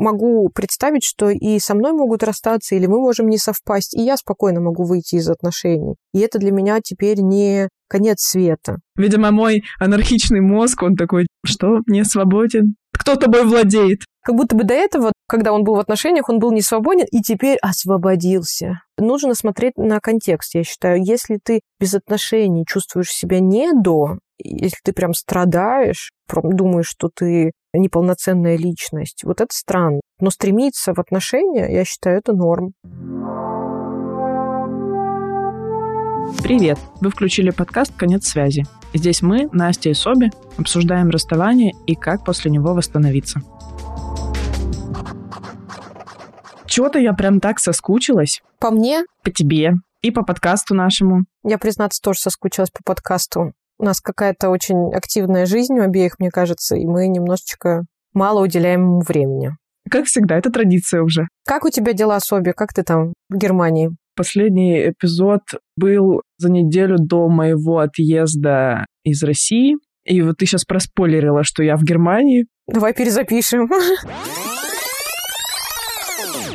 могу представить, что и со мной могут расстаться, или мы можем не совпасть, и я спокойно могу выйти из отношений. И это для меня теперь не конец света. Видимо, мой анархичный мозг, он такой, что, не свободен? Кто тобой владеет? Как будто бы до этого, когда он был в отношениях, он был не свободен и теперь освободился. Нужно смотреть на контекст, я считаю. Если ты без отношений чувствуешь себя не до, если ты прям страдаешь, прям думаешь, что ты неполноценная личность, вот это странно. Но стремиться в отношения, я считаю, это норм. Привет! Вы включили подкаст «Конец связи». Здесь мы, Настя и Соби, обсуждаем расставание и как после него восстановиться. Чего-то я прям так соскучилась. По мне? По тебе. И по подкасту нашему. Я, признаться, тоже соскучилась по подкасту. У нас какая-то очень активная жизнь у обеих, мне кажется, и мы немножечко мало уделяем ему времени. Как всегда, это традиция уже. Как у тебя дела, Соби? Как ты там в Германии? Последний эпизод был за неделю до моего отъезда из России. И вот ты сейчас проспойлерила, что я в Германии. Давай перезапишем.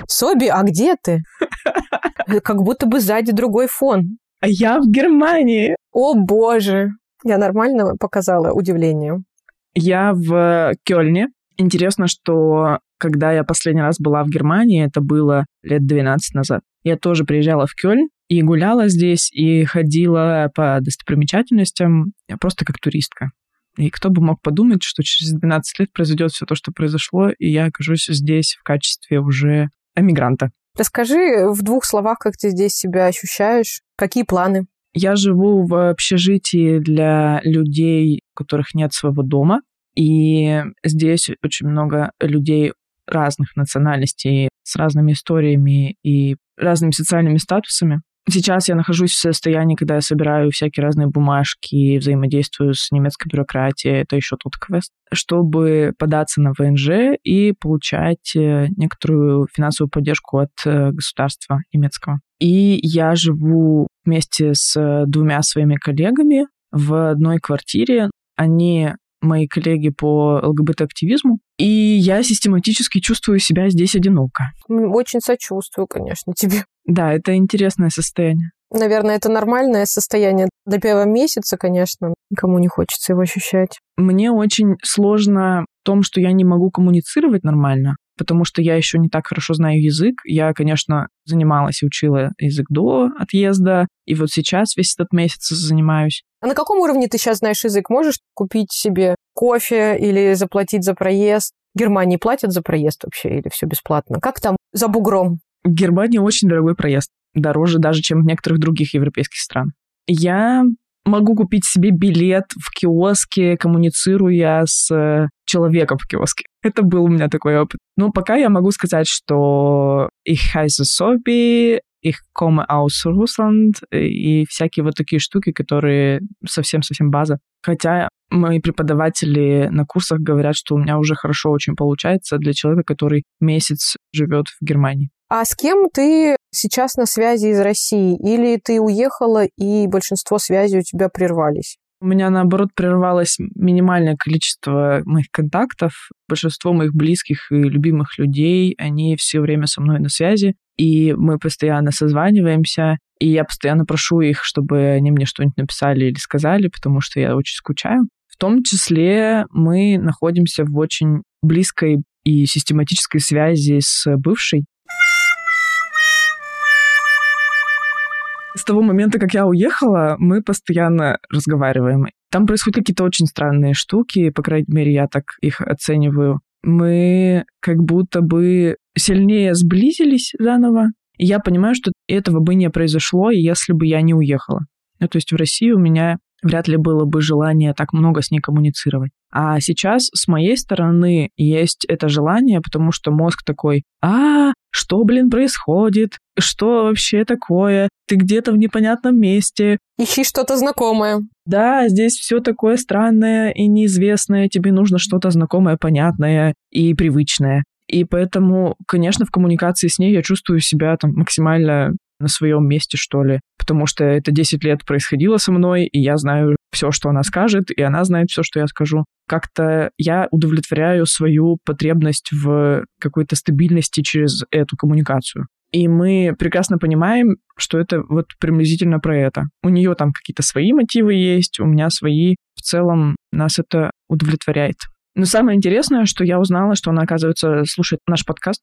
Соби, а где ты? Как будто бы сзади другой фон. А я в Германии. О, боже. Я нормально показала удивление. Я в Кёльне. Интересно, что когда я последний раз была в Германии, это было лет 12 назад, я тоже приезжала в Кёльн и гуляла здесь, и ходила по достопримечательностям просто как туристка. И кто бы мог подумать, что через 12 лет произойдет все то, что произошло, и я окажусь здесь в качестве уже эмигранта. Расскажи в двух словах, как ты здесь себя ощущаешь, какие планы? Я живу в общежитии для людей, у которых нет своего дома. И здесь очень много людей разных национальностей, с разными историями и разными социальными статусами. Сейчас я нахожусь в состоянии, когда я собираю всякие разные бумажки, взаимодействую с немецкой бюрократией, это еще тот квест, чтобы податься на ВНЖ и получать э, некоторую финансовую поддержку от э, государства немецкого. И я живу вместе с двумя своими коллегами в одной квартире. Они мои коллеги по ЛГБТ-активизму, и я систематически чувствую себя здесь одиноко. Очень сочувствую, конечно, тебе. Да, это интересное состояние. Наверное, это нормальное состояние до первого месяца, конечно. Никому не хочется его ощущать. Мне очень сложно в том, что я не могу коммуницировать нормально, потому что я еще не так хорошо знаю язык. Я, конечно, занималась и учила язык до отъезда, и вот сейчас весь этот месяц занимаюсь. А на каком уровне ты сейчас знаешь язык? Можешь купить себе кофе или заплатить за проезд? Германии платят за проезд вообще или все бесплатно? Как там за бугром? В Германии очень дорогой проезд. Дороже даже, чем в некоторых других европейских странах. Я могу купить себе билет в киоске, коммуницируя с э, человеком в киоске. Это был у меня такой опыт. Но пока я могу сказать, что heiße Sobi, ich komme aus Russland и всякие вот такие штуки, которые совсем-совсем база. Хотя мои преподаватели на курсах говорят, что у меня уже хорошо очень получается для человека, который месяц живет в Германии. А с кем ты сейчас на связи из России? Или ты уехала, и большинство связей у тебя прервались? У меня, наоборот, прервалось минимальное количество моих контактов. Большинство моих близких и любимых людей, они все время со мной на связи, и мы постоянно созваниваемся, и я постоянно прошу их, чтобы они мне что-нибудь написали или сказали, потому что я очень скучаю. В том числе мы находимся в очень близкой и систематической связи с бывшей, С того момента, как я уехала, мы постоянно разговариваем. Там происходят какие-то очень странные штуки, по крайней мере, я так их оцениваю. Мы как будто бы сильнее сблизились заново. И я понимаю, что этого бы не произошло, если бы я не уехала. Ну, то есть в России у меня вряд ли было бы желание так много с ней коммуницировать. А сейчас с моей стороны есть это желание, потому что мозг такой, а, что, блин, происходит? Что вообще такое? Ты где-то в непонятном месте. Ищи что-то знакомое. Да, здесь все такое странное и неизвестное. Тебе нужно что-то знакомое, понятное и привычное. И поэтому, конечно, в коммуникации с ней я чувствую себя там максимально на своем месте, что ли. Потому что это 10 лет происходило со мной, и я знаю все, что она скажет, и она знает все, что я скажу. Как-то я удовлетворяю свою потребность в какой-то стабильности через эту коммуникацию. И мы прекрасно понимаем, что это вот приблизительно про это. У нее там какие-то свои мотивы есть, у меня свои. В целом нас это удовлетворяет. Но самое интересное, что я узнала, что она, оказывается, слушает наш подкаст.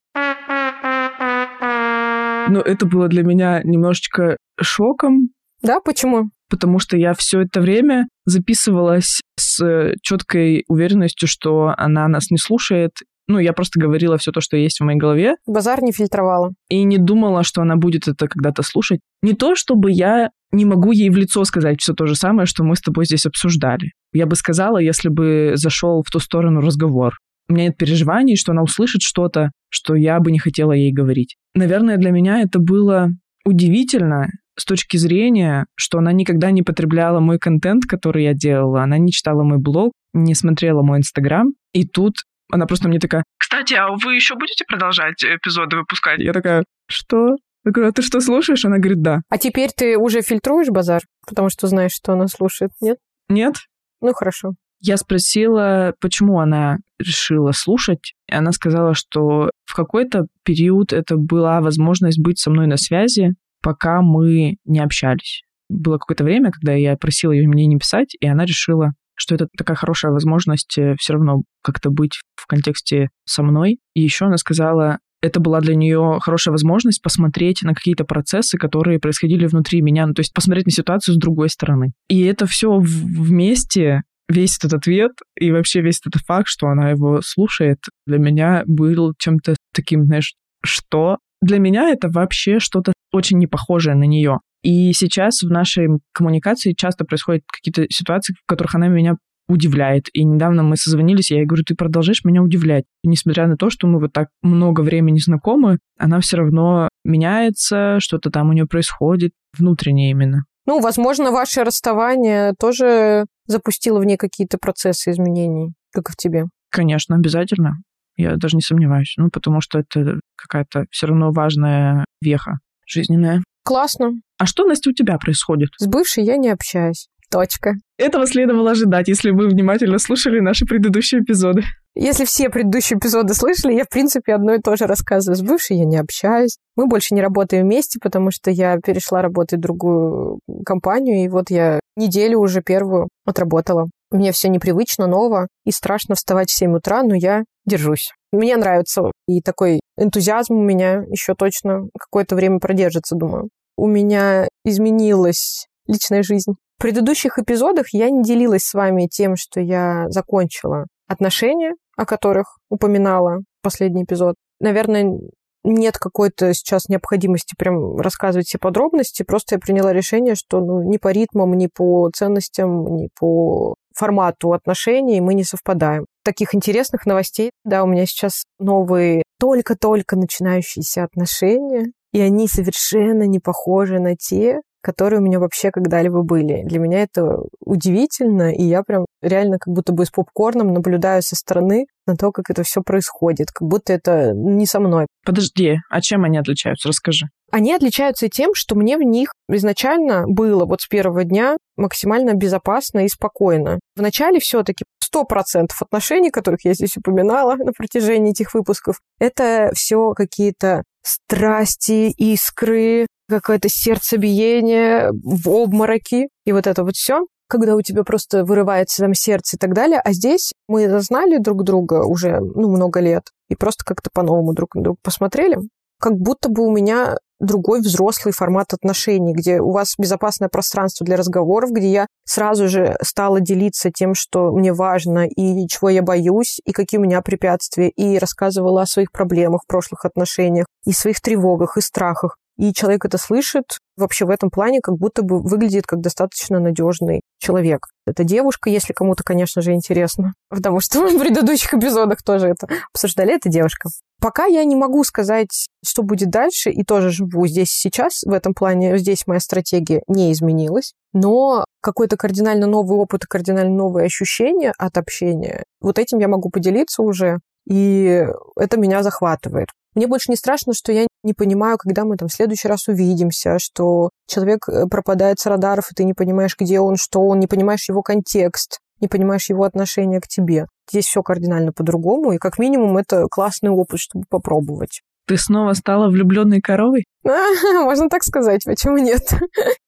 Но это было для меня немножечко шоком. Да, почему? Потому что я все это время записывалась с четкой уверенностью, что она нас не слушает, ну, я просто говорила все то, что есть в моей голове. Базар не фильтровала. И не думала, что она будет это когда-то слушать. Не то, чтобы я не могу ей в лицо сказать все то же самое, что мы с тобой здесь обсуждали. Я бы сказала, если бы зашел в ту сторону разговор. У меня нет переживаний, что она услышит что-то, что я бы не хотела ей говорить. Наверное, для меня это было удивительно с точки зрения, что она никогда не потребляла мой контент, который я делала, она не читала мой блог, не смотрела мой инстаграм, и тут она просто мне такая, кстати, а вы еще будете продолжать эпизоды выпускать? Я такая, что? Я говорю, а ты что, слушаешь? Она говорит, да. А теперь ты уже фильтруешь базар, потому что знаешь, что она слушает, нет? Нет. Ну, хорошо. Я спросила, почему она решила слушать, и она сказала, что в какой-то период это была возможность быть со мной на связи, пока мы не общались. Было какое-то время, когда я просила ее мне не писать, и она решила что это такая хорошая возможность э, все равно как-то быть в контексте со мной. И еще она сказала, это была для нее хорошая возможность посмотреть на какие-то процессы, которые происходили внутри меня, ну, то есть посмотреть на ситуацию с другой стороны. И это все вместе, весь этот ответ и вообще весь этот факт, что она его слушает, для меня был чем-то таким, знаешь, что? Для меня это вообще что-то очень не похожее на нее. И сейчас в нашей коммуникации часто происходят какие-то ситуации, в которых она меня удивляет. И недавно мы созвонились, я ей говорю, ты продолжаешь меня удивлять. И несмотря на то, что мы вот так много времени знакомы, она все равно меняется, что-то там у нее происходит, внутренне именно. Ну, возможно, ваше расставание тоже запустило в ней какие-то процессы изменений, как и в тебе. Конечно, обязательно. Я даже не сомневаюсь. Ну, потому что это какая-то все равно важная веха жизненная. Классно. А что, Настя, у тебя происходит? С бывшей я не общаюсь. Точка. Этого следовало ожидать, если вы внимательно слушали наши предыдущие эпизоды. Если все предыдущие эпизоды слышали, я, в принципе, одно и то же рассказываю. С бывшей я не общаюсь. Мы больше не работаем вместе, потому что я перешла работать в другую компанию, и вот я неделю уже первую отработала. Мне все непривычно, ново, и страшно вставать в 7 утра, но я держусь. Мне нравится, и такой энтузиазм у меня еще точно какое-то время продержится, думаю. У меня изменилась личная жизнь. В предыдущих эпизодах я не делилась с вами тем, что я закончила отношения, о которых упоминала последний эпизод. Наверное, нет какой-то сейчас необходимости прям рассказывать все подробности, просто я приняла решение, что ну, ни по ритмам, ни по ценностям, ни по формату отношений мы не совпадаем. Таких интересных новостей, да, у меня сейчас новые только-только начинающиеся отношения, и они совершенно не похожи на те, которые у меня вообще когда-либо были. Для меня это удивительно, и я прям реально как будто бы с попкорном наблюдаю со стороны на то, как это все происходит, как будто это не со мной. Подожди, а чем они отличаются? Расскажи. Они отличаются тем, что мне в них изначально было вот с первого дня максимально безопасно и спокойно. Вначале все-таки 100% отношений, которых я здесь упоминала на протяжении этих выпусков, это все какие-то страсти, искры, какое-то сердцебиение, в обмороки и вот это вот все когда у тебя просто вырывается там сердце и так далее. А здесь мы знали друг друга уже ну, много лет и просто как-то по-новому друг на друга посмотрели. Как будто бы у меня другой взрослый формат отношений, где у вас безопасное пространство для разговоров, где я сразу же стала делиться тем, что мне важно и чего я боюсь, и какие у меня препятствия, и рассказывала о своих проблемах в прошлых отношениях, и своих тревогах, и страхах и человек это слышит, вообще в этом плане как будто бы выглядит как достаточно надежный человек. Это девушка, если кому-то, конечно же, интересно, потому что в предыдущих эпизодах тоже это обсуждали, это девушка. Пока я не могу сказать, что будет дальше, и тоже живу здесь сейчас, в этом плане здесь моя стратегия не изменилась, но какой-то кардинально новый опыт и кардинально новые ощущения от общения, вот этим я могу поделиться уже, и это меня захватывает. Мне больше не страшно, что я не понимаю, когда мы там в следующий раз увидимся, что человек э, пропадает с радаров, и ты не понимаешь, где он, что он, не понимаешь его контекст, не понимаешь его отношение к тебе. Здесь все кардинально по-другому, и как минимум это классный опыт, чтобы попробовать. Ты снова стала влюбленной коровой? Можно так сказать, почему нет?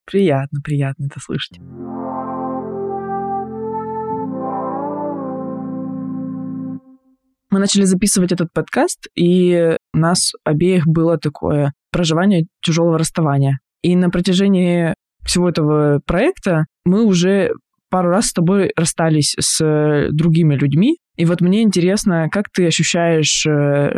Приятно, приятно это слышать. Мы начали записывать этот подкаст, и у нас обеих было такое проживание тяжелого расставания. И на протяжении всего этого проекта мы уже пару раз с тобой расстались с э, другими людьми. И вот мне интересно, как ты ощущаешь э,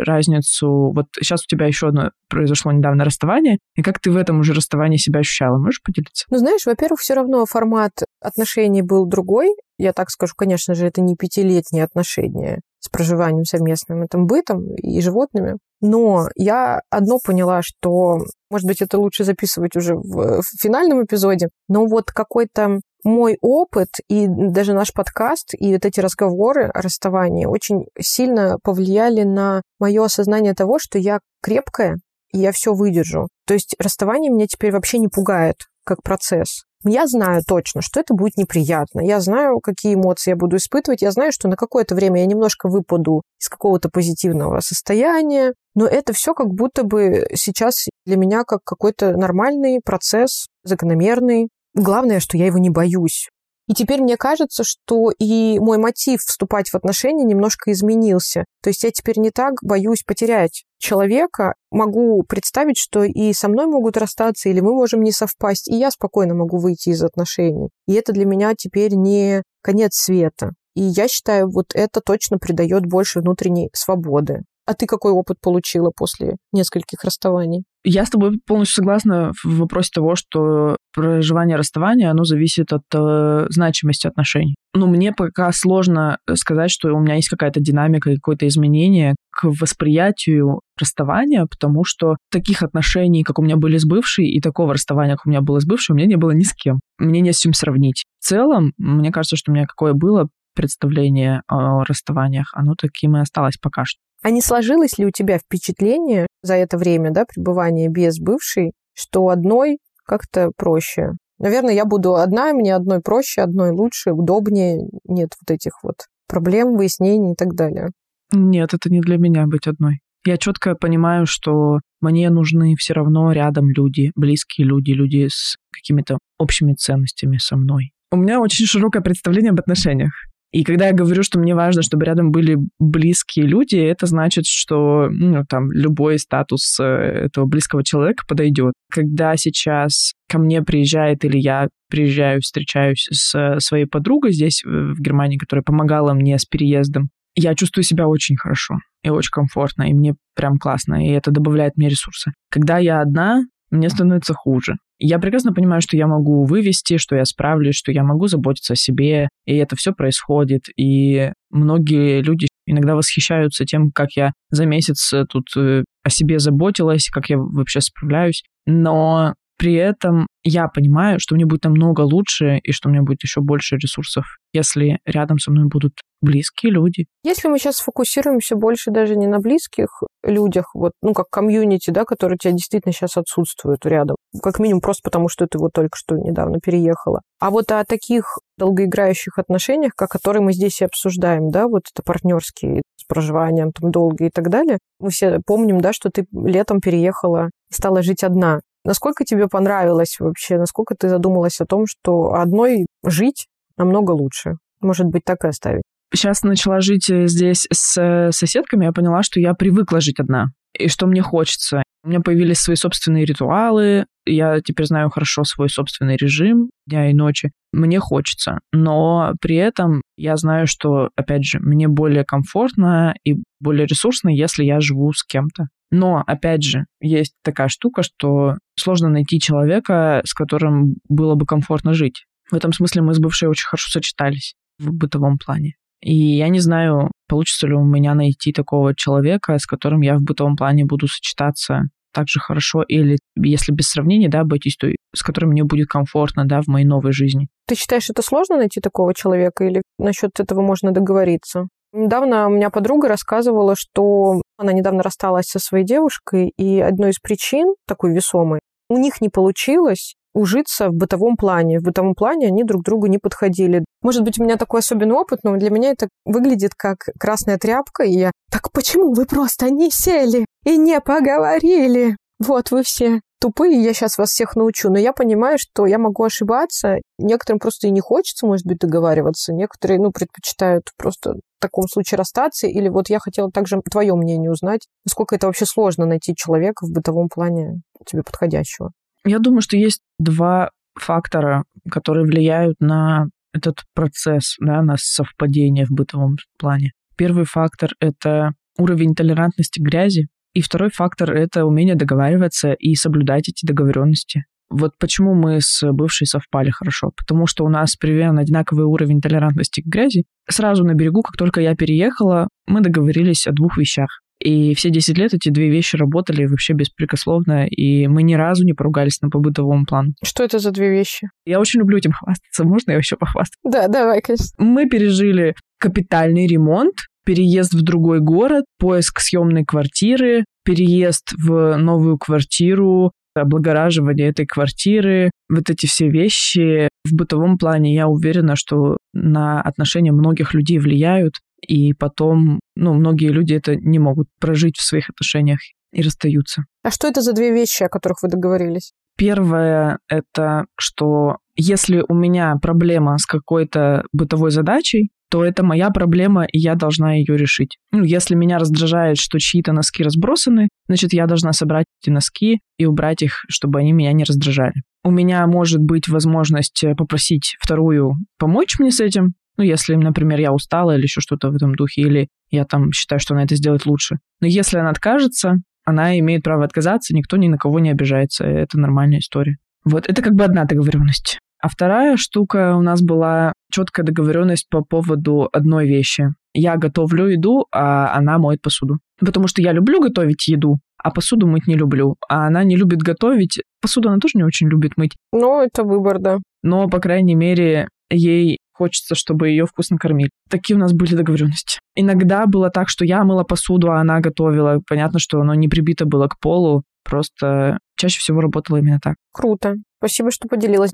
разницу? Вот сейчас у тебя еще одно произошло недавно расставание, и как ты в этом уже расставании себя ощущала? Можешь поделиться? Ну, знаешь, во-первых, все равно формат отношений был другой. Я так скажу, конечно же, это не пятилетние отношения с проживанием совместным, этим бытом и животными. Но я одно поняла, что, может быть, это лучше записывать уже в, в финальном эпизоде, но вот какой-то мой опыт и даже наш подкаст и вот эти разговоры о расставании очень сильно повлияли на мое осознание того, что я крепкая, и я все выдержу. То есть расставание меня теперь вообще не пугает как процесс. Я знаю точно, что это будет неприятно. Я знаю, какие эмоции я буду испытывать. Я знаю, что на какое-то время я немножко выпаду из какого-то позитивного состояния. Но это все как будто бы сейчас для меня как какой-то нормальный процесс, закономерный. Главное, что я его не боюсь. И теперь мне кажется, что и мой мотив вступать в отношения немножко изменился. То есть я теперь не так боюсь потерять человека. Могу представить, что и со мной могут расстаться, или мы можем не совпасть, и я спокойно могу выйти из отношений. И это для меня теперь не конец света. И я считаю, вот это точно придает больше внутренней свободы. А ты какой опыт получила после нескольких расставаний? Я с тобой полностью согласна в вопросе того, что проживание расставания, оно зависит от э, значимости отношений. Но мне пока сложно сказать, что у меня есть какая-то динамика, какое-то изменение к восприятию расставания, потому что таких отношений, как у меня были с бывшей, и такого расставания, как у меня было с бывшей, у меня не было ни с кем. Мне не с чем сравнить. В целом, мне кажется, что у меня какое было представление о расставаниях, оно таким и осталось пока что. А не сложилось ли у тебя впечатление за это время, да, пребывания без бывшей, что одной как-то проще? Наверное, я буду одна, мне одной проще, одной лучше, удобнее, нет вот этих вот проблем, выяснений и так далее. Нет, это не для меня быть одной. Я четко понимаю, что мне нужны все равно рядом люди, близкие люди, люди с какими-то общими ценностями со мной. У меня очень широкое представление об отношениях. И когда я говорю, что мне важно, чтобы рядом были близкие люди, это значит, что ну, там любой статус э, этого близкого человека подойдет. Когда сейчас ко мне приезжает или я приезжаю, встречаюсь с своей подругой здесь, в Германии, которая помогала мне с переездом, я чувствую себя очень хорошо и очень комфортно, и мне прям классно, и это добавляет мне ресурсы. Когда я одна, мне становится хуже. Я прекрасно понимаю, что я могу вывести, что я справлюсь, что я могу заботиться о себе, и это все происходит. И многие люди иногда восхищаются тем, как я за месяц э, тут э, о себе заботилась, как я вообще справляюсь. Но при этом я понимаю, что мне будет намного лучше и что у меня будет еще больше ресурсов, если рядом со мной будут близкие люди. Если мы сейчас сфокусируемся больше даже не на близких людях, вот, ну, как комьюнити, да, которые у тебя действительно сейчас отсутствуют рядом, как минимум просто потому, что ты вот только что недавно переехала. А вот о таких долгоиграющих отношениях, как которые мы здесь и обсуждаем, да, вот это партнерские с проживанием там долго и так далее. Мы все помним, да, что ты летом переехала и стала жить одна. Насколько тебе понравилось вообще? Насколько ты задумалась о том, что одной жить намного лучше? Может быть, так и оставить? Сейчас начала жить э, здесь с э, соседками, я поняла, что я привыкла жить одна и что мне хочется. У меня появились свои собственные ритуалы, я теперь знаю хорошо свой собственный режим дня и ночи. Мне хочется, но при этом я знаю, что, опять же, мне более комфортно и более ресурсно, если я живу с кем-то. Но, опять же, есть такая штука, что сложно найти человека, с которым было бы комфортно жить. В этом смысле мы с бывшей очень хорошо сочетались в бытовом плане. И я не знаю, получится ли у меня найти такого человека, с которым я в бытовом плане буду сочетаться так же хорошо, или если без сравнения, да, обойтись, то с которым мне будет комфортно, да, в моей новой жизни. Ты считаешь, это сложно найти такого человека, или насчет этого можно договориться? Недавно у меня подруга рассказывала, что Она недавно рассталась со своей девушкой, и одной из причин, такой весомой, у них не получилось ужиться в бытовом плане. В бытовом плане они друг другу не подходили. Может быть, у меня такой особенный опыт, но для меня это выглядит как красная тряпка, и я «Так почему вы просто не сели и не поговорили?» Вот вы все тупые, я сейчас вас всех научу. Но я понимаю, что я могу ошибаться. Некоторым просто и не хочется, может быть, договариваться. Некоторые, ну, предпочитают просто в таком случае расстаться. Или вот я хотела также твое мнение узнать, насколько это вообще сложно найти человека в бытовом плане тебе подходящего. Я думаю, что есть два фактора, которые влияют на этот процесс, да, на совпадение в бытовом плане. Первый фактор — это уровень толерантности к грязи, и второй фактор — это умение договариваться и соблюдать эти договоренности. Вот почему мы с бывшей совпали хорошо? Потому что у нас примерно одинаковый уровень толерантности к грязи. Сразу на берегу, как только я переехала, мы договорились о двух вещах. И все 10 лет эти две вещи работали вообще беспрекословно, и мы ни разу не поругались на побытовом плану. Что это за две вещи? Я очень люблю этим хвастаться. Можно я еще похвастаться? Да, давай, конечно. Мы пережили капитальный ремонт, переезд в другой город, поиск съемной квартиры, переезд в новую квартиру, облагораживание этой квартиры, вот эти все вещи в бытовом плане, я уверена, что на отношения многих людей влияют, и потом, ну, многие люди это не могут прожить в своих отношениях и расстаются. А что это за две вещи, о которых вы договорились? Первое — это что если у меня проблема с какой-то бытовой задачей, то это моя проблема, и я должна ее решить. Ну, если меня раздражает, что чьи-то носки разбросаны, значит, я должна собрать эти носки и убрать их, чтобы они меня не раздражали. У меня может быть возможность попросить вторую помочь мне с этим, ну, если, например, я устала или еще что-то в этом духе, или я там считаю, что она это сделает лучше. Но если она откажется, она имеет право отказаться, никто ни на кого не обижается. Это нормальная история. Вот, это как бы одна договоренность. А вторая штука у нас была четкая договоренность по поводу одной вещи. Я готовлю еду, а она моет посуду. Потому что я люблю готовить еду, а посуду мыть не люблю. А она не любит готовить. Посуду она тоже не очень любит мыть. Ну, это выбор, да. Но, по крайней мере, ей хочется, чтобы ее вкусно кормили. Такие у нас были договоренности. Иногда было так, что я мыла посуду, а она готовила. Понятно, что оно не прибито было к полу, просто чаще всего работало именно так. Круто. Спасибо, что поделилась.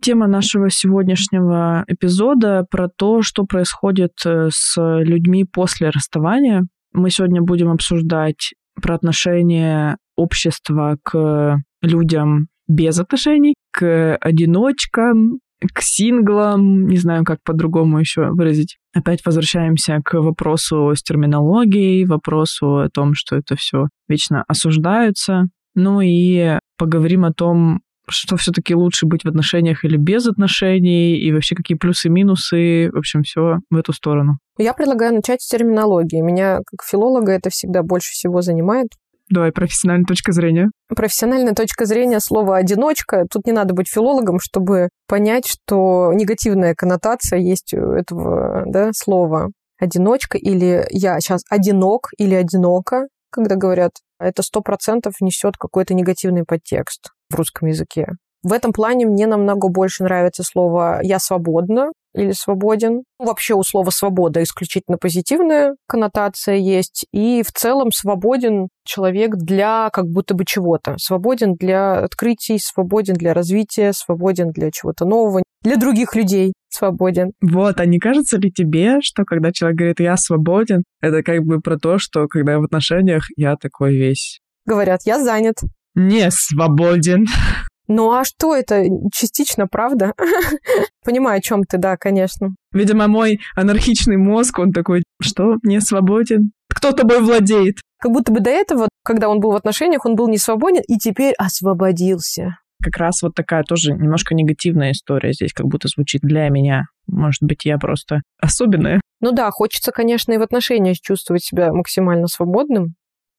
Тема нашего сегодняшнего эпизода про то, что происходит э, с людьми после расставания. Мы сегодня будем обсуждать про отношение общества к людям без отношений, к одиночкам, к синглам, не знаю, как по-другому еще выразить. Опять возвращаемся к вопросу с терминологией, вопросу о том, что это все вечно осуждаются. Ну и поговорим о том, что все-таки лучше быть в отношениях или без отношений, и вообще какие плюсы и минусы, в общем, все в эту сторону. Я предлагаю начать с терминологии. Меня, как филолога, это всегда больше всего занимает. Давай, профессиональная точка зрения. Профессиональная точка зрения слова «одиночка». Тут не надо быть филологом, чтобы понять, что негативная коннотация есть у этого да, слова. Одиночка или я сейчас одинок или одинока, когда говорят, это сто процентов несет какой-то негативный подтекст в русском языке. В этом плане мне намного больше нравится слово «я свободна», или свободен. Вообще у слова «свобода» исключительно позитивная коннотация есть. И в целом свободен человек для как будто бы чего-то. Свободен для открытий, свободен для развития, свободен для чего-то нового, для других людей свободен. Вот, а не кажется ли тебе, что когда человек говорит «я свободен», это как бы про то, что когда я в отношениях, я такой весь... Говорят, я занят. Не свободен. Ну а что это? Частично правда. Понимаю, о чем ты, да, конечно. Видимо, мой анархичный мозг, он такой, что, не свободен? Кто тобой владеет? Как будто бы до этого, когда он был в отношениях, он был не свободен и теперь освободился. Как раз вот такая тоже немножко негативная история здесь как будто звучит для меня. Может быть, я просто особенная. Ну да, хочется, конечно, и в отношениях чувствовать себя максимально свободным,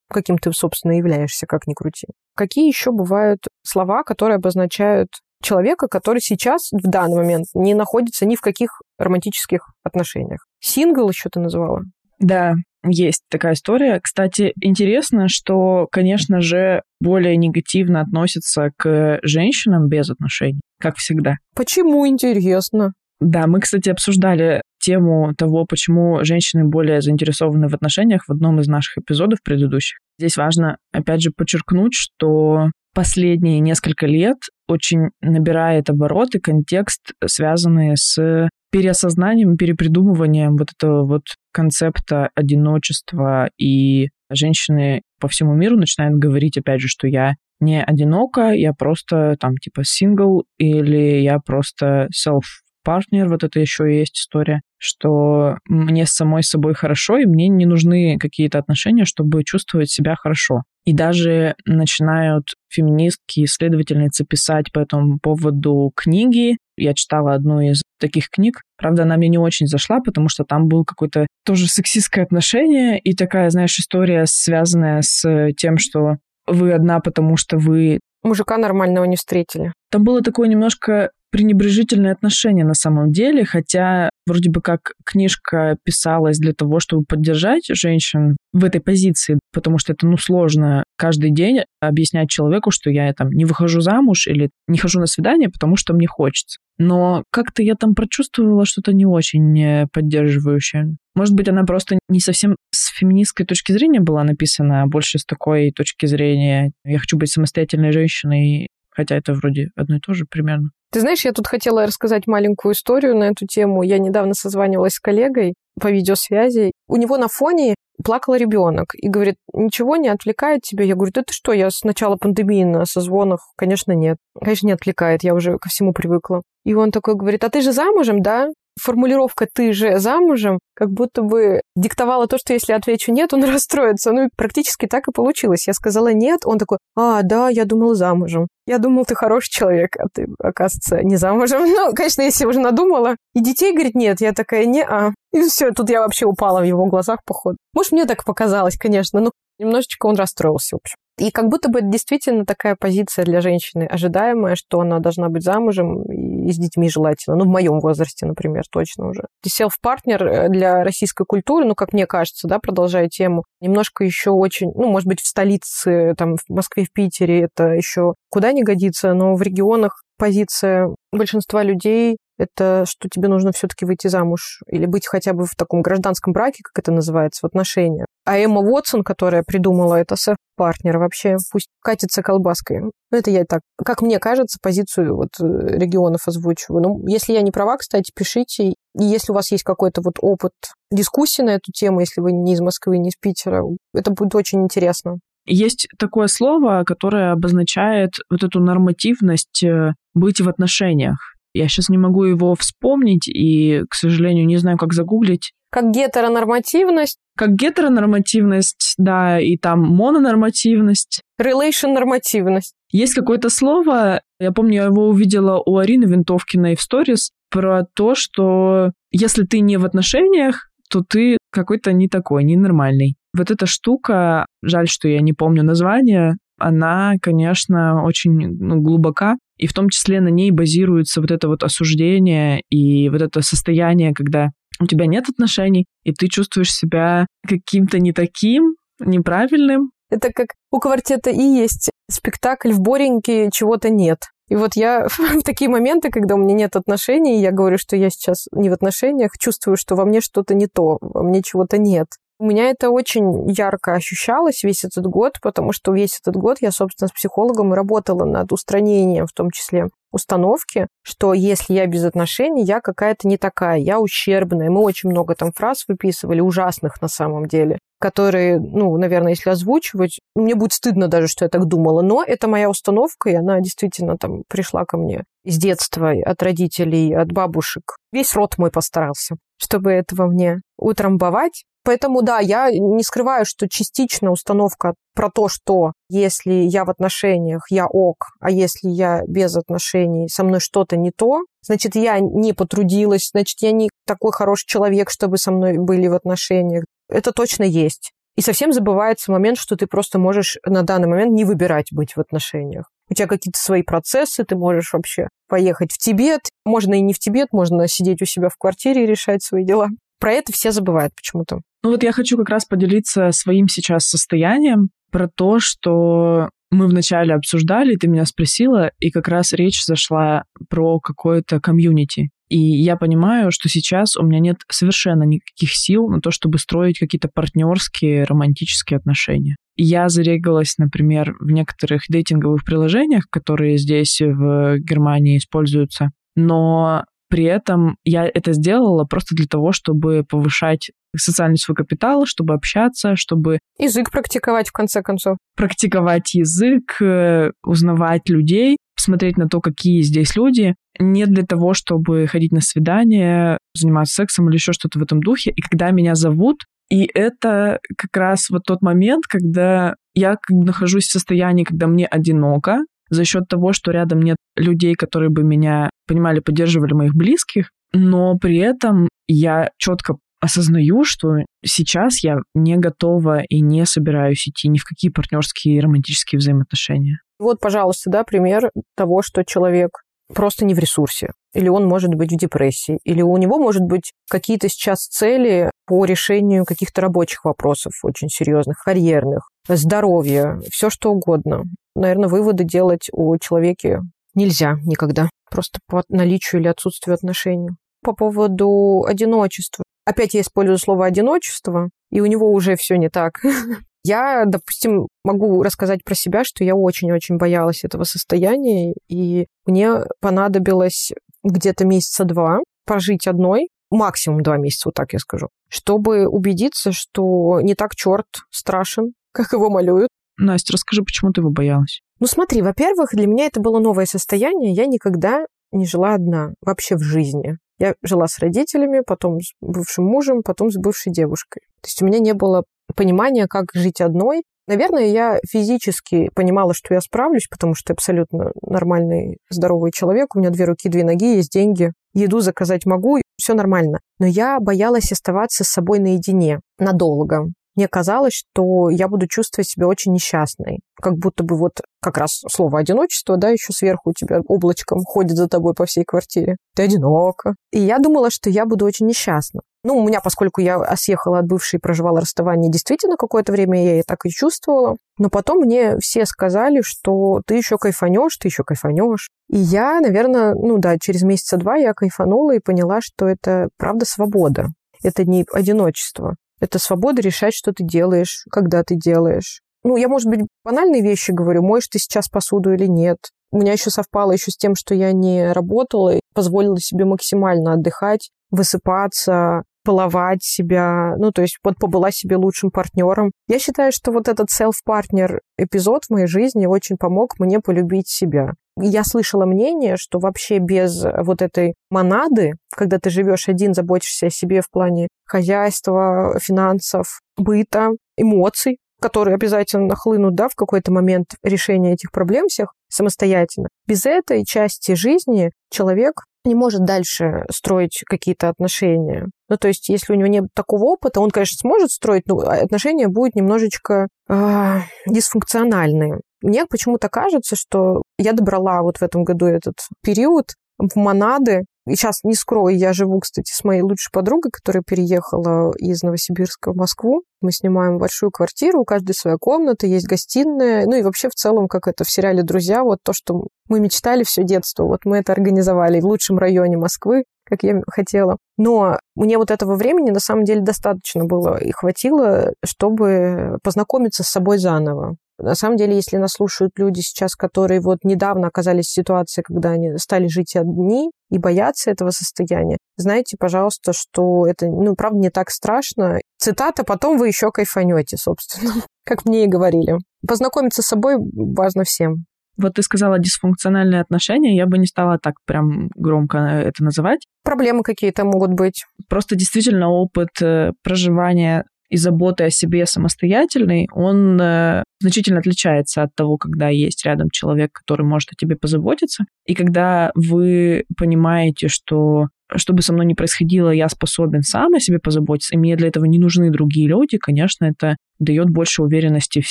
каким ты, собственно, являешься, как ни крути. Какие еще бывают слова, которые обозначают человека, который сейчас, в данный момент, не находится ни в каких романтических отношениях? Сингл еще ты называла? Да, есть такая история. Кстати, интересно, что, конечно же, более негативно относятся к женщинам без отношений, как всегда. Почему интересно? Да, мы, кстати, обсуждали тему того, почему женщины более заинтересованы в отношениях в одном из наших эпизодов предыдущих. Здесь важно, опять же, подчеркнуть, что последние несколько лет очень набирает обороты контекст, связанный с переосознанием, перепридумыванием вот этого вот концепта одиночества, и женщины по всему миру начинают говорить, опять же, что я не одинока, я просто там типа сингл, или я просто self партнер, вот это еще есть история, что мне с самой собой хорошо, и мне не нужны какие-то отношения, чтобы чувствовать себя хорошо. И даже начинают феминистки, исследовательницы писать по этому поводу книги. Я читала одну из таких книг. Правда, она мне не очень зашла, потому что там был какое-то тоже сексистское отношение и такая, знаешь, история, связанная с тем, что вы одна, потому что вы... Мужика нормального не встретили. Там было такое немножко пренебрежительное отношение на самом деле, хотя вроде бы как книжка писалась для того, чтобы поддержать женщин в этой позиции, потому что это, ну, сложно каждый день объяснять человеку, что я там не выхожу замуж или не хожу на свидание, потому что мне хочется. Но как-то я там прочувствовала что-то не очень э, поддерживающее. Может быть, она просто не совсем с феминистской точки зрения была написана, а больше с такой точки зрения «я хочу быть самостоятельной женщиной», хотя это вроде одно и то же примерно. Ты знаешь, я тут хотела рассказать маленькую историю на эту тему. Я недавно созванивалась с коллегой по видеосвязи. У него на фоне плакал ребенок и говорит, ничего не отвлекает тебя? Я говорю, да ты что, я с начала пандемии на созвонах, конечно, нет. Конечно, не отвлекает, я уже ко всему привыкла. И он такой говорит, а ты же замужем, да? Формулировка «ты же замужем» как будто бы диктовала то, что если отвечу «нет», он расстроится. Ну, и практически так и получилось. Я сказала «нет», он такой «а, да, я думал замужем». Я думал, ты хороший человек, а ты, оказывается, не замужем. Ну, конечно, если уже надумала. И детей, говорит, нет. Я такая, не-а. И все, тут я вообще упала в его глазах, походу. Может, мне так показалось, конечно, но немножечко он расстроился, в общем. И как будто бы действительно такая позиция для женщины ожидаемая, что она должна быть замужем и с детьми желательно. Ну, в моем возрасте, например, точно уже. Селф-партнер э, для российской культуры, ну, как мне кажется, да, продолжая тему, немножко еще очень, ну, может быть, в столице, там, в Москве, в Питере это еще куда не годится, но в регионах позиция большинства людей это что тебе нужно все-таки выйти замуж или быть хотя бы в таком гражданском браке, как это называется, в отношениях. А Эмма Уотсон, которая придумала это сеф-партнер, вообще пусть катится колбаской. Ну, это я так, как мне кажется, позицию вот э, регионов озвучиваю. Ну, если я не права, кстати, пишите. И если у вас есть какой-то вот опыт дискуссии на эту тему, если вы не из Москвы, не из Питера, это будет очень интересно. Есть такое слово, которое обозначает вот эту нормативность э, быть в отношениях. Я сейчас не могу его вспомнить и, к сожалению, не знаю, как загуглить. Как гетеронормативность? Как гетеронормативность, да, и там мононормативность. Relation нормативность. Есть какое-то слово, я помню, я его увидела у Арины Винтовкиной в сторис, про то, что если ты не в отношениях, то ты какой-то не такой, ненормальный. Вот эта штука, жаль, что я не помню название, она, конечно, очень ну, глубока, и в том числе на ней базируется вот это вот осуждение и вот это состояние, когда у тебя нет отношений, и ты чувствуешь себя каким-то не таким, неправильным. Это как у квартета И есть спектакль в Бореньке чего-то нет. И вот я в такие моменты, когда у меня нет отношений, я говорю, что я сейчас не в отношениях, чувствую, что во мне что-то не то, во мне чего-то нет. У меня это очень ярко ощущалось весь этот год, потому что весь этот год я, собственно, с психологом работала над устранением, в том числе установки, что если я без отношений, я какая-то не такая, я ущербная. Мы очень много там фраз выписывали, ужасных на самом деле, которые, ну, наверное, если озвучивать, мне будет стыдно даже, что я так думала, но это моя установка, и она действительно там пришла ко мне с детства, от родителей, от бабушек. Весь род мой постарался, чтобы это во мне утрамбовать. Поэтому, да, я не скрываю, что частично установка про то, что если я в отношениях, я ок, а если я без отношений, со мной что-то не то, значит, я не потрудилась, значит, я не такой хороший человек, чтобы со мной были в отношениях. Это точно есть. И совсем забывается момент, что ты просто можешь на данный момент не выбирать быть в отношениях. У тебя какие-то свои процессы, ты можешь вообще поехать в Тибет. Можно и не в Тибет, можно сидеть у себя в квартире и решать свои дела. Про это все забывают почему-то. Ну вот я хочу как раз поделиться своим сейчас состоянием про то, что мы вначале обсуждали, ты меня спросила, и как раз речь зашла про какое-то комьюнити. И я понимаю, что сейчас у меня нет совершенно никаких сил на то, чтобы строить какие-то партнерские, романтические отношения. Я зарегалась, например, в некоторых дейтинговых приложениях, которые здесь в Германии используются, но при этом я это сделала просто для того, чтобы повышать социальный свой капитал, чтобы общаться, чтобы... Язык практиковать, в конце концов. Практиковать язык, э, узнавать людей, смотреть на то, какие здесь люди. Не для того, чтобы ходить на свидание, заниматься сексом или еще что-то в этом духе. И когда меня зовут, и это как раз вот тот момент, когда я нахожусь в состоянии, когда мне одиноко, за счет того, что рядом нет людей, которые бы меня понимали, поддерживали моих близких, но при этом я четко осознаю, что сейчас я не готова и не собираюсь идти ни в какие партнерские и романтические взаимоотношения. Вот, пожалуйста, да, пример того, что человек просто не в ресурсе, или он может быть в депрессии, или у него может быть какие-то сейчас цели по решению каких-то рабочих вопросов очень серьезных, карьерных, здоровья, все что угодно. Наверное, выводы делать у человека нельзя никогда, просто по наличию или отсутствию отношений. По поводу одиночества. Опять я использую слово «одиночество», и у него уже все не так. Я, допустим, могу рассказать про себя, что я очень-очень боялась этого состояния, и мне понадобилось где-то месяца два пожить одной, максимум два месяца, вот так я скажу, чтобы убедиться, что не так черт страшен, как его малюют. Настя, расскажи, почему ты его боялась? Ну смотри, во-первых, для меня это было новое состояние. Я никогда не жила одна вообще в жизни. Я жила с родителями, потом с бывшим мужем, потом с бывшей девушкой. То есть у меня не было понимания, как жить одной. Наверное, я физически понимала, что я справлюсь, потому что я абсолютно нормальный, здоровый человек. У меня две руки, две ноги, есть деньги. Еду заказать могу, все нормально. Но я боялась оставаться с собой наедине надолго мне казалось, что я буду чувствовать себя очень несчастной. Как будто бы вот как раз слово «одиночество», да, еще сверху у тебя облачком ходит за тобой по всей квартире. Ты одинока. И я думала, что я буду очень несчастна. Ну, у меня, поскольку я съехала от бывшей и проживала расставание, действительно какое-то время я и так и чувствовала. Но потом мне все сказали, что ты еще кайфанешь, ты еще кайфанешь. И я, наверное, ну да, через месяца два я кайфанула и поняла, что это правда свобода. Это не одиночество. Это свобода решать, что ты делаешь, когда ты делаешь. Ну, я, может быть, банальные вещи говорю, моешь ты сейчас посуду или нет. У меня еще совпало еще с тем, что я не работала и позволила себе максимально отдыхать, высыпаться, половать себя, ну, то есть вот побыла себе лучшим партнером. Я считаю, что вот этот self-партнер эпизод в моей жизни очень помог мне полюбить себя. Я слышала мнение, что вообще без вот этой монады, когда ты живешь один, заботишься о себе в плане хозяйства, финансов, быта, эмоций, которые обязательно нахлынут да, в какой-то момент решения этих проблем всех самостоятельно. Без этой части жизни человек не может дальше строить какие-то отношения. Ну, то есть, если у него нет такого опыта, он, конечно, сможет строить, но отношения будут немножечко э, дисфункциональные. Мне почему-то кажется, что я добрала вот в этом году этот период в монады. И сейчас не скрою, я живу, кстати, с моей лучшей подругой, которая переехала из Новосибирска в Москву. Мы снимаем большую квартиру, у каждой своя комната, есть гостиная. Ну и вообще в целом, как это в сериале «Друзья», вот то, что мы мечтали все детство, вот мы это организовали в лучшем районе Москвы, как я хотела. Но мне вот этого времени на самом деле достаточно было и хватило, чтобы познакомиться с собой заново. На самом деле, если нас слушают люди сейчас, которые вот недавно оказались в ситуации, когда они стали жить одни и боятся этого состояния, знайте, пожалуйста, что это, ну, правда, не так страшно. Цитата «потом вы еще кайфанете», собственно, как мне и говорили. Познакомиться с собой важно всем. Вот ты сказала дисфункциональные отношения, я бы не стала так прям громко это называть. Проблемы какие-то могут быть. Просто действительно опыт э, проживания и заботы о себе самостоятельный, он э, значительно отличается от того, когда есть рядом человек, который может о тебе позаботиться. И когда вы понимаете, что что бы со мной ни происходило, я способен сам о себе позаботиться, и мне для этого не нужны другие люди, конечно, это дает больше уверенности в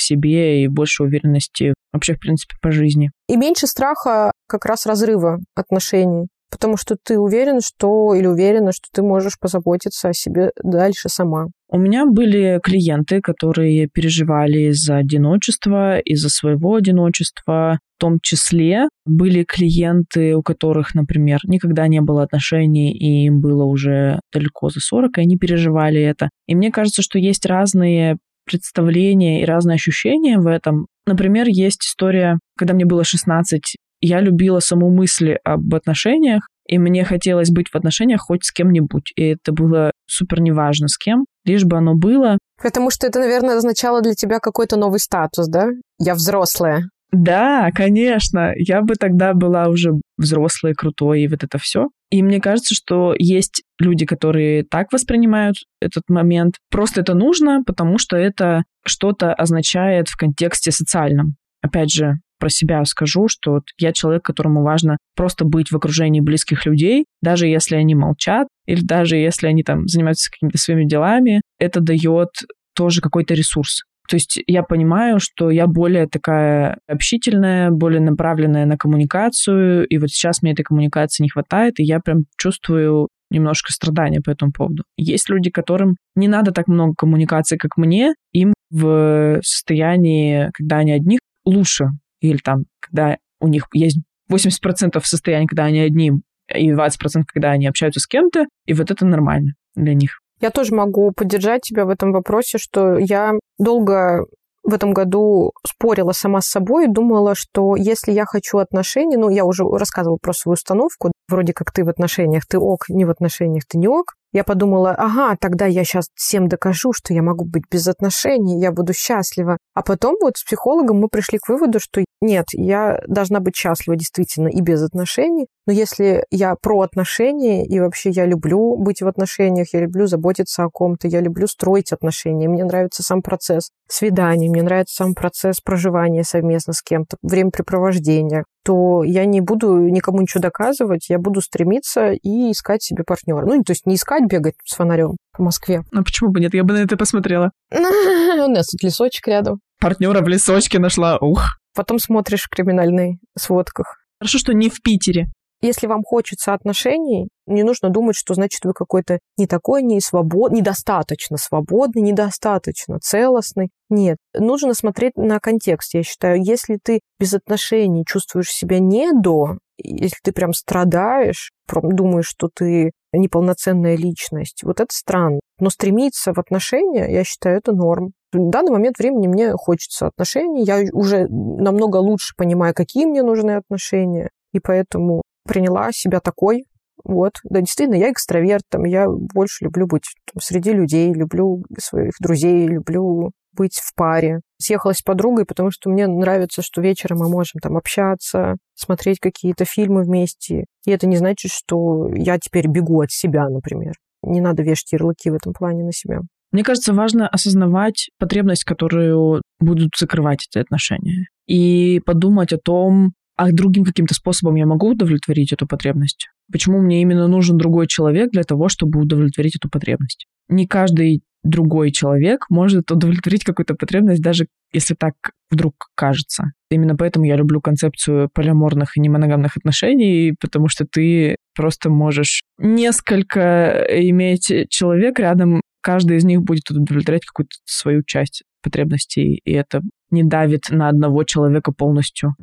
себе и больше уверенности вообще, в принципе, по жизни. И меньше страха как раз разрыва отношений. Потому что ты уверен, что или уверена, что ты можешь позаботиться о себе дальше сама. У меня были клиенты, которые переживали из-за одиночества, из-за своего одиночества. В том числе были клиенты, у которых, например, никогда не было отношений, и им было уже далеко за 40, и они переживали это. И мне кажется, что есть разные представления и разные ощущения в этом. Например, есть история, когда мне было 16, я любила саму мысль об отношениях, и мне хотелось быть в отношениях хоть с кем-нибудь. И это было супер неважно с кем, лишь бы оно было. Потому что это, наверное, означало для тебя какой-то новый статус, да? Я взрослая. Да, конечно. Я бы тогда была уже взрослой, крутой, и вот это все. И мне кажется, что есть люди, которые так воспринимают этот момент. Просто это нужно, потому что это что-то означает в контексте социальном. Опять же, про себя скажу, что вот я человек, которому важно просто быть в окружении близких людей, даже если они молчат, или даже если они там занимаются какими-то своими делами, это дает тоже какой-то ресурс. То есть я понимаю, что я более такая общительная, более направленная на коммуникацию, и вот сейчас мне этой коммуникации не хватает, и я прям чувствую немножко страдания по этому поводу. Есть люди, которым не надо так много коммуникации, как мне, им в состоянии, когда они одни, лучше или там, когда у них есть 80% состояния, когда они одни, и 20% когда они общаются с кем-то, и вот это нормально для них. Я тоже могу поддержать тебя в этом вопросе, что я долго в этом году спорила сама с собой и думала, что если я хочу отношений, ну, я уже рассказывала про свою установку, вроде как ты в отношениях, ты ок, не в отношениях, ты не ок, я подумала, ага, тогда я сейчас всем докажу, что я могу быть без отношений, я буду счастлива. А потом вот с психологом мы пришли к выводу, что нет, я должна быть счастлива действительно и без отношений, но если я про отношения, и вообще я люблю быть в отношениях, я люблю заботиться о ком-то, я люблю строить отношения, мне нравится сам процесс свиданий, мне нравится сам процесс проживания совместно с кем-то, времяпрепровождения, то я не буду никому ничего доказывать, я буду стремиться и искать себе партнера. Ну, то есть не искать, бегать с фонарем в Москве. А почему бы нет? Я бы на это посмотрела. У нас тут лесочек рядом. Партнера в лесочке нашла, ух. Потом смотришь в криминальной сводках. Хорошо, что не в Питере. Если вам хочется отношений, не нужно думать, что значит вы какой-то не такой, не свободный, недостаточно свободный, недостаточно целостный. Нет, нужно смотреть на контекст, я считаю. Если ты без отношений чувствуешь себя не до, если ты прям страдаешь, думаешь, что ты неполноценная личность, вот это странно. Но стремиться в отношения, я считаю, это норм. В данный момент времени мне хочется отношений, я уже намного лучше понимаю, какие мне нужны отношения, и поэтому приняла себя такой. Вот, да, действительно, я экстраверт, там, я больше люблю быть там, среди людей, люблю своих друзей, люблю быть в паре. Съехалась с подругой, потому что мне нравится, что вечером мы можем там общаться, смотреть какие-то фильмы вместе. И это не значит, что я теперь бегу от себя, например. Не надо вешать ярлыки в этом плане на себя. Мне кажется, важно осознавать потребность, которую будут закрывать эти отношения. И подумать о том, а другим каким-то способом я могу удовлетворить эту потребность? Почему мне именно нужен другой человек для того, чтобы удовлетворить эту потребность? Не каждый другой человек может удовлетворить какую-то потребность, даже если так вдруг кажется. Именно поэтому я люблю концепцию полиаморных и немоногамных отношений, потому что ты просто можешь несколько иметь человек рядом, каждый из них будет удовлетворять какую-то свою часть потребностей, и это не давит на одного человека полностью.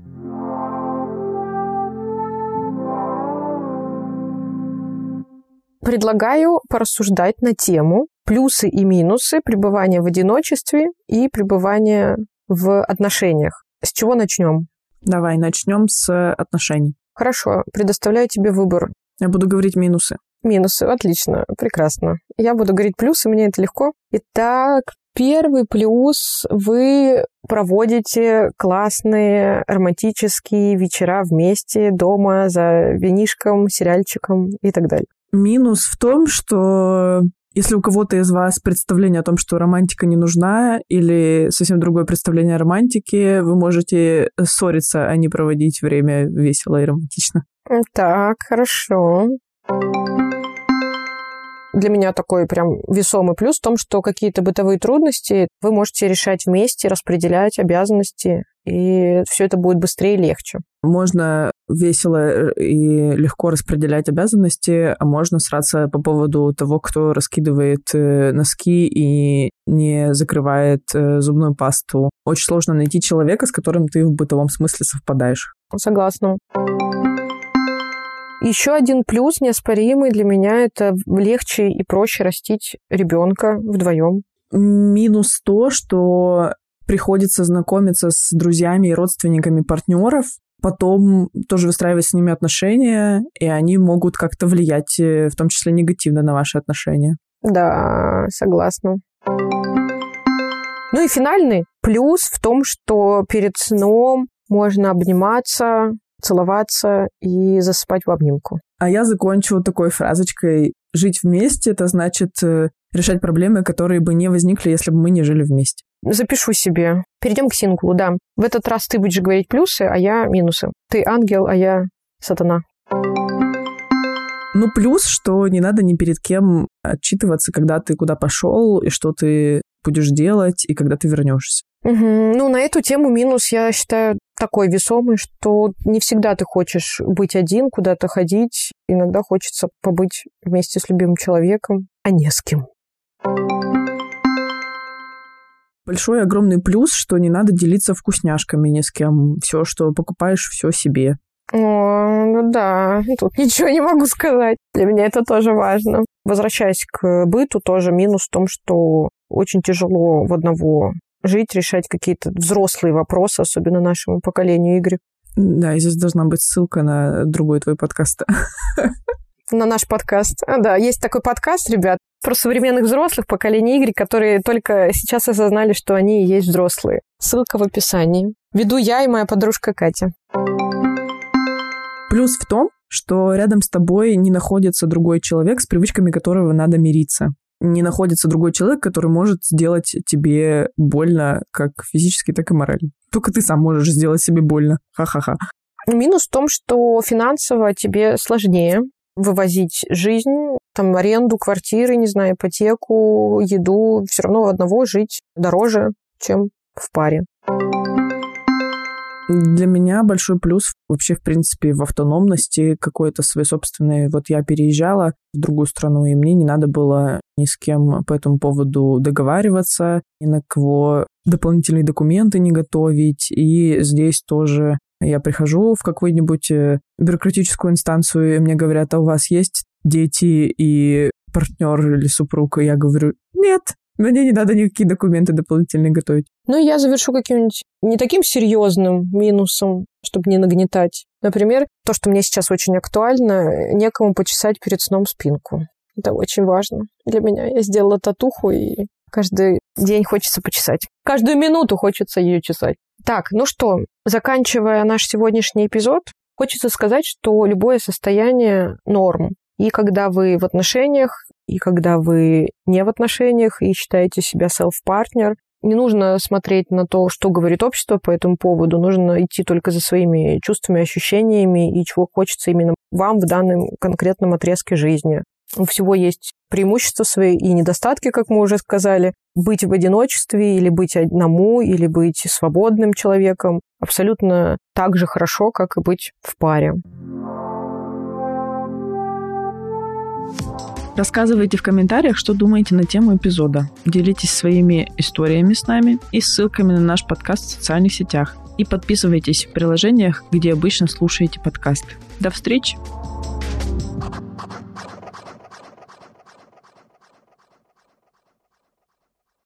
Предлагаю порассуждать на тему плюсы и минусы пребывания в одиночестве и пребывания в отношениях. С чего начнем? Давай начнем с отношений. Хорошо, предоставляю тебе выбор. Я буду говорить минусы. Минусы, отлично, прекрасно. Я буду говорить плюсы, мне это легко. Итак, первый плюс – вы проводите классные романтические вечера вместе дома за винишком, сериальчиком и так далее. Минус в том, что если у кого-то из вас представление о том, что романтика не нужна, или совсем другое представление о романтике, вы можете ссориться, а не проводить время весело и романтично. Так, хорошо. Для меня такой прям весомый плюс в том, что какие-то бытовые трудности вы можете решать вместе, распределять обязанности, и все это будет быстрее и легче. Можно весело и легко распределять обязанности, а можно сраться по поводу того, кто раскидывает э, носки и не закрывает э, зубную пасту. Очень сложно найти человека, с которым ты в бытовом смысле совпадаешь. Согласна. Еще один плюс неоспоримый для меня это легче и проще растить ребенка вдвоем. Минус то, что приходится знакомиться с друзьями и родственниками партнеров, потом тоже выстраивать с ними отношения, и они могут как-то влиять, э, в том числе негативно на ваши отношения. Да, согласна. Ну и финальный плюс в том, что перед сном можно обниматься, целоваться и засыпать в обнимку. А я закончу такой фразочкой. Жить вместе — это значит э, решать проблемы, которые бы не возникли, если бы мы не жили вместе. Запишу себе. Перейдем к синглу, да. В этот раз ты будешь говорить плюсы, а я минусы. Ты ангел, а я сатана. Ну, плюс, что не надо ни перед кем отчитываться, когда ты куда пошел и что ты будешь делать, и когда ты вернешься. Угу. Ну, на эту тему минус, я считаю, такой весомый, что не всегда ты хочешь быть один, куда-то ходить. Иногда хочется побыть вместе с любимым человеком, а не с кем. Большой огромный плюс, что не надо делиться вкусняшками ни с кем. Все, что покупаешь, все себе. О, ну да, тут ничего не могу сказать. Для меня это тоже важно. Возвращаясь к быту, тоже минус в том, что очень тяжело в одного жить, решать какие-то взрослые вопросы, особенно нашему поколению Игоря. Да, и здесь должна быть ссылка на другой твой подкаст. На наш подкаст. А, да, есть такой подкаст, ребят, про современных взрослых поколения Y, которые только сейчас осознали, что они и есть взрослые. Ссылка в описании. Веду я и моя подружка Катя. Плюс в том, что рядом с тобой не находится другой человек, с привычками которого надо мириться. Не находится другой человек, который может сделать тебе больно как физически, так и морально. Только ты сам можешь сделать себе больно. Ха-ха-ха. Минус в том, что финансово тебе сложнее вывозить жизнь, там аренду квартиры, не знаю, ипотеку, еду, все равно одного жить дороже, чем в паре. Для меня большой плюс вообще, в принципе, в автономности какой-то своей собственной. Вот я переезжала в другую страну, и мне не надо было ни с кем по этому поводу договариваться, ни на кого дополнительные документы не готовить. И здесь тоже я прихожу в какую-нибудь э, бюрократическую инстанцию, и мне говорят, а у вас есть дети и партнер или супруг? И я говорю, нет, мне не надо никакие документы дополнительные готовить. Ну, я завершу каким-нибудь не таким серьезным минусом, чтобы не нагнетать. Например, то, что мне сейчас очень актуально, некому почесать перед сном спинку. Это очень важно для меня. Я сделала татуху, и каждый день хочется почесать. Каждую минуту хочется ее чесать. Так, ну что, заканчивая наш сегодняшний эпизод, хочется сказать, что любое состояние норм. И когда вы в отношениях, и когда вы не в отношениях, и считаете себя селф-партнер, не нужно смотреть на то, что говорит общество по этому поводу, нужно идти только за своими чувствами, ощущениями и чего хочется именно вам в данном конкретном отрезке жизни. У всего есть преимущества свои и недостатки, как мы уже сказали. Быть в одиночестве или быть одному, или быть свободным человеком абсолютно так же хорошо, как и быть в паре. Рассказывайте в комментариях, что думаете на тему эпизода. Делитесь своими историями с нами и ссылками на наш подкаст в социальных сетях. И подписывайтесь в приложениях, где обычно слушаете подкасты. До встречи!